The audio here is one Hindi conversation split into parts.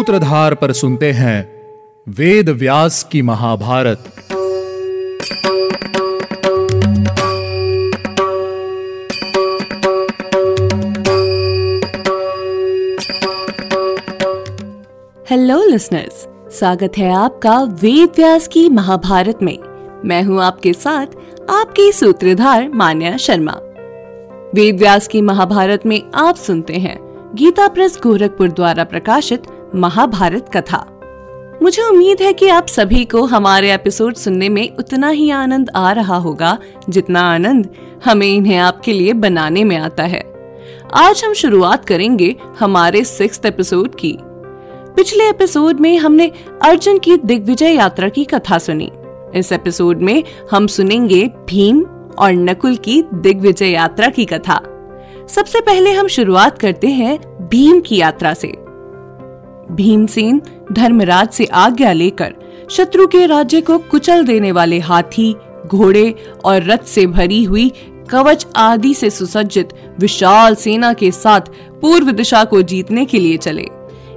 सूत्रधार पर सुनते हैं वेद व्यास की महाभारत। हेलो लिसनर्स स्वागत है आपका वेद व्यास की महाभारत में। मैं हूँ आपके साथ आपकी सूत्रधार मान्या शर्मा। वेद व्यास की महाभारत में आप सुनते हैं गीता प्रेस गोरखपुर द्वारा प्रकाशित महाभारत कथा। मुझे उम्मीद है कि आप सभी को हमारे एपिसोड सुनने में उतना ही आनंद आ रहा होगा, जितना आनंद हमें इन्हें आपके लिए बनाने में आता है। आज हम शुरुआत करेंगे हमारे सिक्स एपिसोड की। पिछले एपिसोड में हमने अर्जुन की दिग्विजय यात्रा की कथा सुनी। इस एपिसोड में हम सुनेंगे भीम और नकुल की दिग्विजय यात्रा की कथा। सबसे पहले हम शुरुआत करते हैं भीम की यात्रा से। भीमसेन धर्मराज से आज्ञा लेकर शत्रु के राज्य को कुचल देने वाले हाथी, घोड़े और रथ से भरी हुई कवच आदि से सुसज्जित विशाल सेना के साथ पूर्व दिशा को जीतने के लिए चले।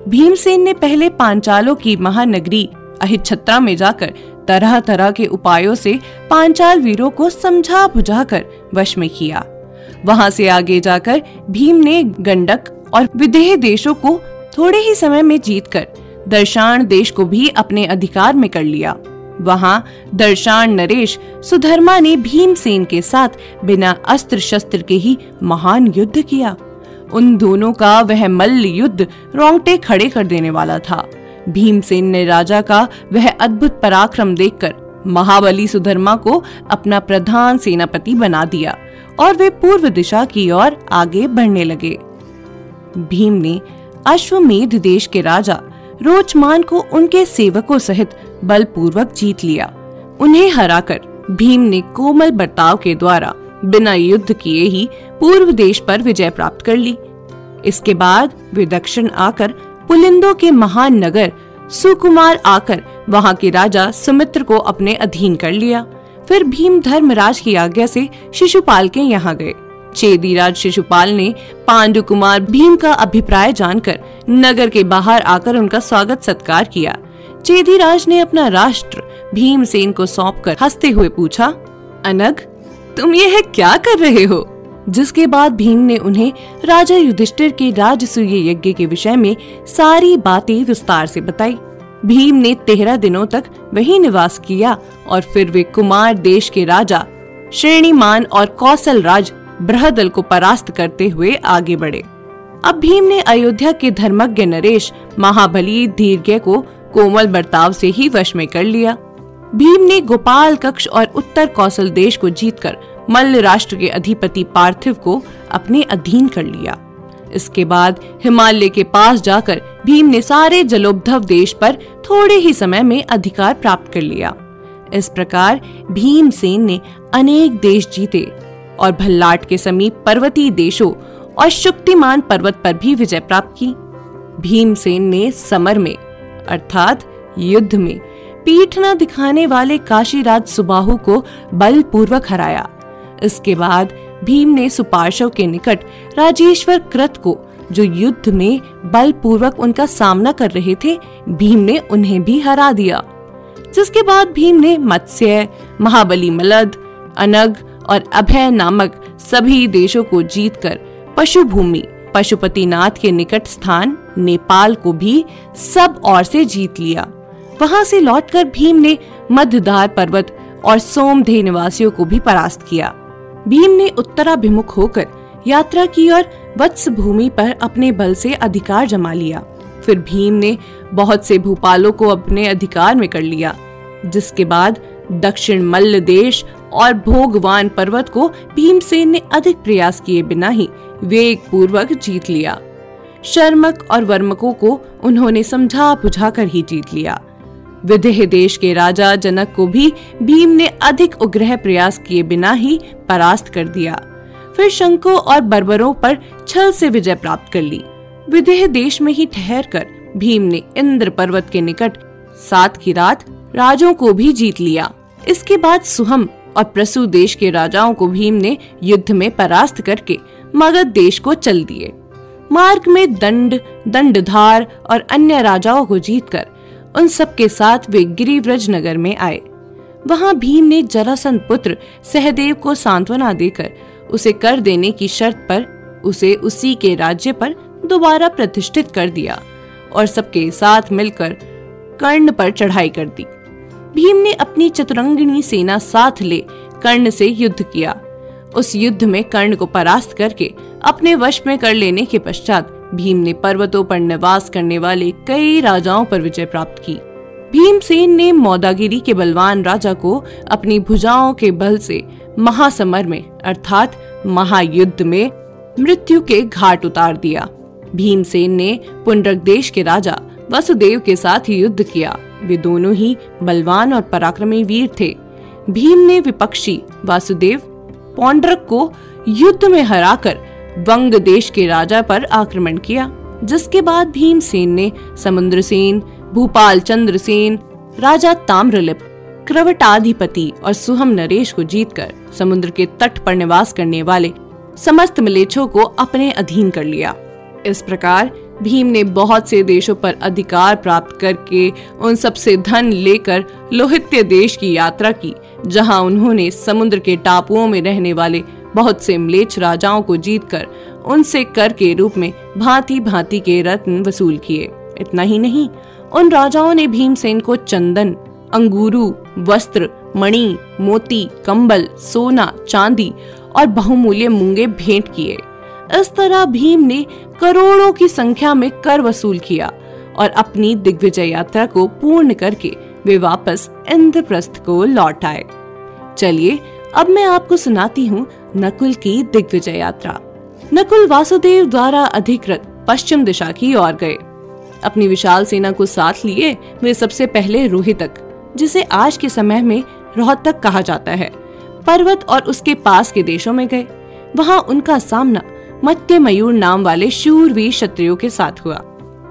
भीमसेन ने पहले पांचालों की महानगरी अहिछत्रा में जाकर तरह तरह के उपायों से पांचाल वीरों को समझा बुझाकर वश में किया। वहाँ से आगे जाकर भीम ने गंडक और विदेह देशों को थोड़े ही समय में जीतकर दर्शान देश को भी अपने अधिकार में कर लिया। वहाँ दर्शान नरेश सुधर्मा ने भीमसेन के साथ बिना अस्त्र शस्त्र के ही महान युद्ध किया। उन दोनों का वह मल्ल युद्ध रोंगटे खड़े कर देने वाला था। भीमसेन ने राजा का वह अद्भुत पराक्रम देखकर महाबली सुधर्मा को अपना प्रधान सेनापति बना दिया और वे पूर्व दिशा की ओर आगे बढ़ने लगे। भीम ने अश्वमेध देश के राजा रोचमान को उनके सेवकों सहित बलपूर्वक जीत लिया। उन्हें हराकर भीम ने कोमल बर्ताव के द्वारा बिना युद्ध किए ही पूर्व देश पर विजय प्राप्त कर ली। इसके बाद वे दक्षिण आकर पुलिंदो के महान नगर सुकुमार आकर वहाँ के राजा सुमित्र को अपने अधीन कर लिया। फिर भीम धर्मराज की आज्ञा से शिशुपाल के यहाँ गए। चेदीराज शिशुपाल ने पांडु कुमार भीम का अभिप्राय जानकर नगर के बाहर आकर उनका स्वागत सत्कार किया। चेदीराज ने अपना राष्ट्र भीमसेन को सौंपकर हँसते हुए पूछा, अनग, तुम यह क्या कर रहे हो? जिसके बाद भीम ने उन्हें राजा युधिष्ठिर के राजसूय यज्ञ के विषय में सारी बातें विस्तार से बताई। भीम ने तेरह दिनों तक वही निवास किया और फिर वे कुमार देश के राजा, श्रेणीमान और कौशल राज बृहदल को परास्त करते हुए आगे बढ़े। अब भीम ने अयोध्या के धर्मज्ञ नरेश, महाबली दीर्घ को कोमल बर्ताव से ही वश में कर लिया। भीम ने गोपाल कक्ष और उत्तर कौशल देश को जीतकर मल्ल राष्ट्र के अधिपति पार्थिव को अपने अधीन कर लिया। इसके बाद हिमालय के पास जाकर भीम ने सारे जलोद्धव देश पर थोड़े ही समय में अधिकार प्राप्त कर लिया। इस प्रकार भीमसेन ने अनेक देश जीते और भल्लाट के समीप पर्वतीय देशों और शुक्तिमान पर्वत पर भी विजय प्राप्त की। भीमसेन ने समर में, अर्थात युद्ध में, पीठ न दिखाने वाले काशीराज सुबाहु को बलपूर्वक हराया। इसके बाद भीम ने सुपार्शव के निकट राजेश्वर कृत को, जो युद्ध में बलपूर्वक उनका सामना कर रहे थे, भीम ने उन्हें भी हरा दिया। जिसके बाद भीम ने मत्स्य, महाबली मलद, अनग और अभय नामक सभी देशों को जीतकर पशु भूमि पशुपतिनाथ के निकट स्थान, नेपाल को भी सब ओर से जीत लिया। वहाँ से लौटकर भीम ने मध्यदार पर्वत और सोमधे निवासियों को भी परास्त किया। भीम ने उत्तराभिमुख होकर यात्रा की और वत्स भूमि पर अपने बल से अधिकार जमा लिया। फिर भीम ने बहुत से भूपालों को अपने अधिकार में कर लिया, जिसके बाद दक्षिण मल्ल देश और भोगवान पर्वत को भीमसेन ने अधिक प्रयास किए बिना ही वेग पूर्वक जीत लिया। शर्मक और वर्मकों को उन्होंने समझा बुझा कर ही जीत लिया। विदेह देश के राजा जनक को भी भीम ने अधिक उग्रह प्रयास किए बिना ही परास्त कर दिया। फिर शंको और बर्बरों पर छल से विजय प्राप्त कर ली। विदेह देश में ही ठहर कर भीम ने इंद्र पर्वत के निकट सात की रात राजों को भी जीत लिया। इसके बाद सुहम और प्रसु देश के राजाओं को भीम ने युद्ध में परास्त करके मगध देश को चल दिए। मार्ग में दंड, दंडधार और अन्य राजाओं को जीतकर उन सब के साथ वे गिरिव्रज नगर में आए। वहाँ भीम ने जरासंध पुत्र सहदेव को सांत्वना देकर उसे कर देने की शर्त पर उसे उसी के राज्य पर दोबारा प्रतिष्ठित कर दिया और सबके साथ मिलकर कर्ण पर चढ़ाई कर दी। भीम ने अपनी चतुरंगिणी सेना साथ ले कर्ण से युद्ध किया। उस युद्ध में कर्ण को परास्त करके अपने वश में कर लेने के पश्चात भीम ने पर्वतों पर निवास करने वाले कई राजाओं पर विजय प्राप्त की। भीमसेन ने मौदागिरी के बलवान राजा को अपनी भुजाओं के बल से महासमर में, अर्थात महायुद्ध में, मृत्यु के घाट उतार दिया। भीमसेन ने पुंडरक देश के राजा वसुदेव के साथ युद्ध किया। वे दोनों ही बलवान और पराक्रमी वीर थे। भीम ने विपक्षी वासुदेव पौंड्रक को युद्ध में हराकर वंग देश के राजा पर आक्रमण किया, जिसके बाद भीमसेन ने समुद्र सेन भूपाल चंद्र सेन राजा ताम्रलिप, क्रवटाधिपति और सुहम नरेश को जीतकर समुद्र के तट पर निवास करने वाले समस्त मिलेच्छों को अपने अधीन कर लिया। इस प्रकार भीम ने बहुत से देशों पर अधिकार प्राप्त करके उन सबसे धन लेकर लोहित्य देश की यात्रा की, जहाँ उन्होंने समुद्र के टापुओं में रहने वाले बहुत से म्लेच्छ राजाओं को जीतकर उनसे कर के रूप में भांति भांति के रत्न वसूल किए। इतना ही नहीं, उन राजाओं ने भीमसेन को चंदन, अंगूरू, वस्त्र, मणि, मोती, कंबल, सोना, चांदी और बहुमूल्य मूँगे भेंट किए। इस तरह भीम ने करोड़ों की संख्या में कर वसूल किया और अपनी दिग्विजय यात्रा को पूर्ण करके वे वापस इंद्रप्रस्थ को लौट आए। चलिए, अब मैं आपको सुनाती हूँ नकुल की दिग्विजय यात्रा। नकुल वासुदेव द्वारा अधिकृत पश्चिम दिशा की ओर गए। अपनी विशाल सेना को साथ लिए वे सबसे पहले रोहितक, जिसे आज के समय में रोहतक कहा जाता है, पर्वत और उसके पास के देशों में गए। वहाँ उनका सामना मत्य मयूर नाम वाले शूरवीर क्षत्रियो के साथ हुआ।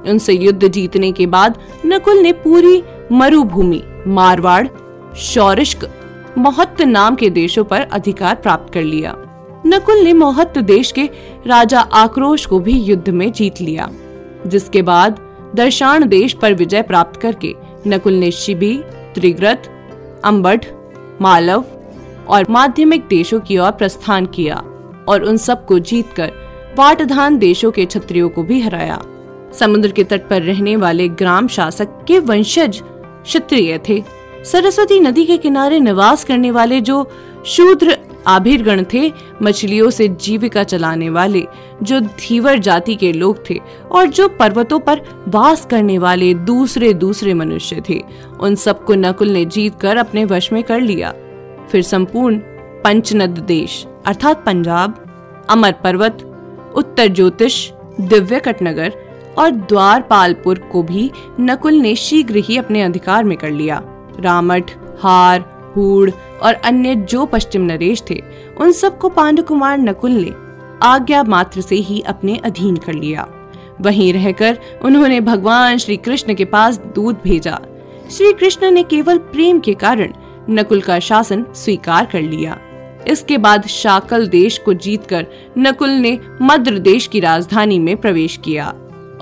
उनसे युद्ध जीतने के बाद नकुल ने पूरी मरुभूमि, मारवाड़ शौरिष्क मोहत्त नाम के देशों पर अधिकार प्राप्त कर लिया। नकुल ने मोहत्त देश के राजा आक्रोश को भी युद्ध में जीत लिया, जिसके बाद दर्शान देश पर विजय प्राप्त करके नकुल ने शिबी त्रिग्रत अम्बठ मालव और माध्यमिक देशों की ओर प्रस्थान किया और उन सबको जीतकर वाटधान देशों के क्षत्रियों को भी हराया। समुद्र के तट पर रहने वाले ग्राम शासक के वंशज क्षत्रिय थे। सरस्वती नदी के किनारे निवास करने वाले जो शूद्र आभिरगण थे, मछलियों से जीविका चलाने वाले, जो धीवर जाति के लोग थे और जो पर्वतों पर वास करने वाले दूसरे दूसरे मनुष्य थे, उन सबको नकुल ने जीत कर अपने वश में कर लिया। फिर संपूर्ण पंचनद देश, अर्थात पंजाब, अमर पर्वत उत्तर ज्योतिष, दिव्य कटनगर और द्वारपालपुर को भी नकुल ने शीघ्र ही अपने अधिकार में कर लिया। रामठ, हार, हूड़ और अन्य जो पश्चिम नरेश थे, उन सबको पांडु कुमार नकुल ने आज्ञा मात्र से ही अपने अधीन कर लिया। वहीं रहकर उन्होंने भगवान श्री कृष्ण के पास दूध भेजा। श्री कृष्ण ने केवल प्रेम के कारण नकुल का शासन स्वीकार कर लिया। इसके बाद शाकल देश को जीतकर नकुल ने मद्र देश की राजधानी में प्रवेश किया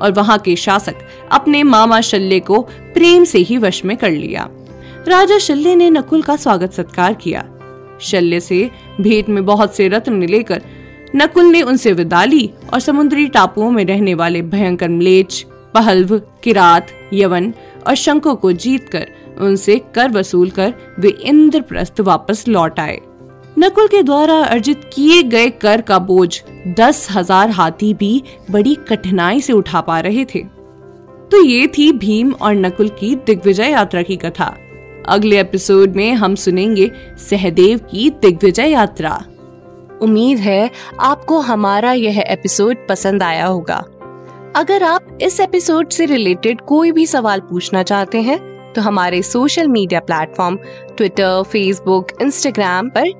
और वहाँ के शासक अपने मामा शल्य को प्रेम से ही वश में कर लिया। राजा शल्य ने नकुल का स्वागत सत्कार किया। शल्य से भेंट में बहुत से रत्न लेकर नकुल ने उनसे विदा ली और समुद्री टापुओं में रहने वाले भयंकर म्लेच पहल्व, किरात, यवन और शंको को जीतकर उनसे कर वसूल कर वे इंद्रप्रस्थ वापस लौट आए। नकुल के द्वारा अर्जित किए गए कर का बोझ दस हज़ार हाथी भी बड़ी कठिनाई से उठा पा रहे थे। तो ये थी भीम और नकुल की दिग्विजय यात्रा की कथा। अगले एपिसोड में हम सुनेंगे सहदेव की दिग्विजय यात्रा। उम्मीद है आपको हमारा यह एपिसोड पसंद आया होगा। अगर आप इस एपिसोड से रिलेटेड कोई भी सवाल पूछना चाहते हैं तो हमारे social media platform Twitter, Facebook, Instagram पर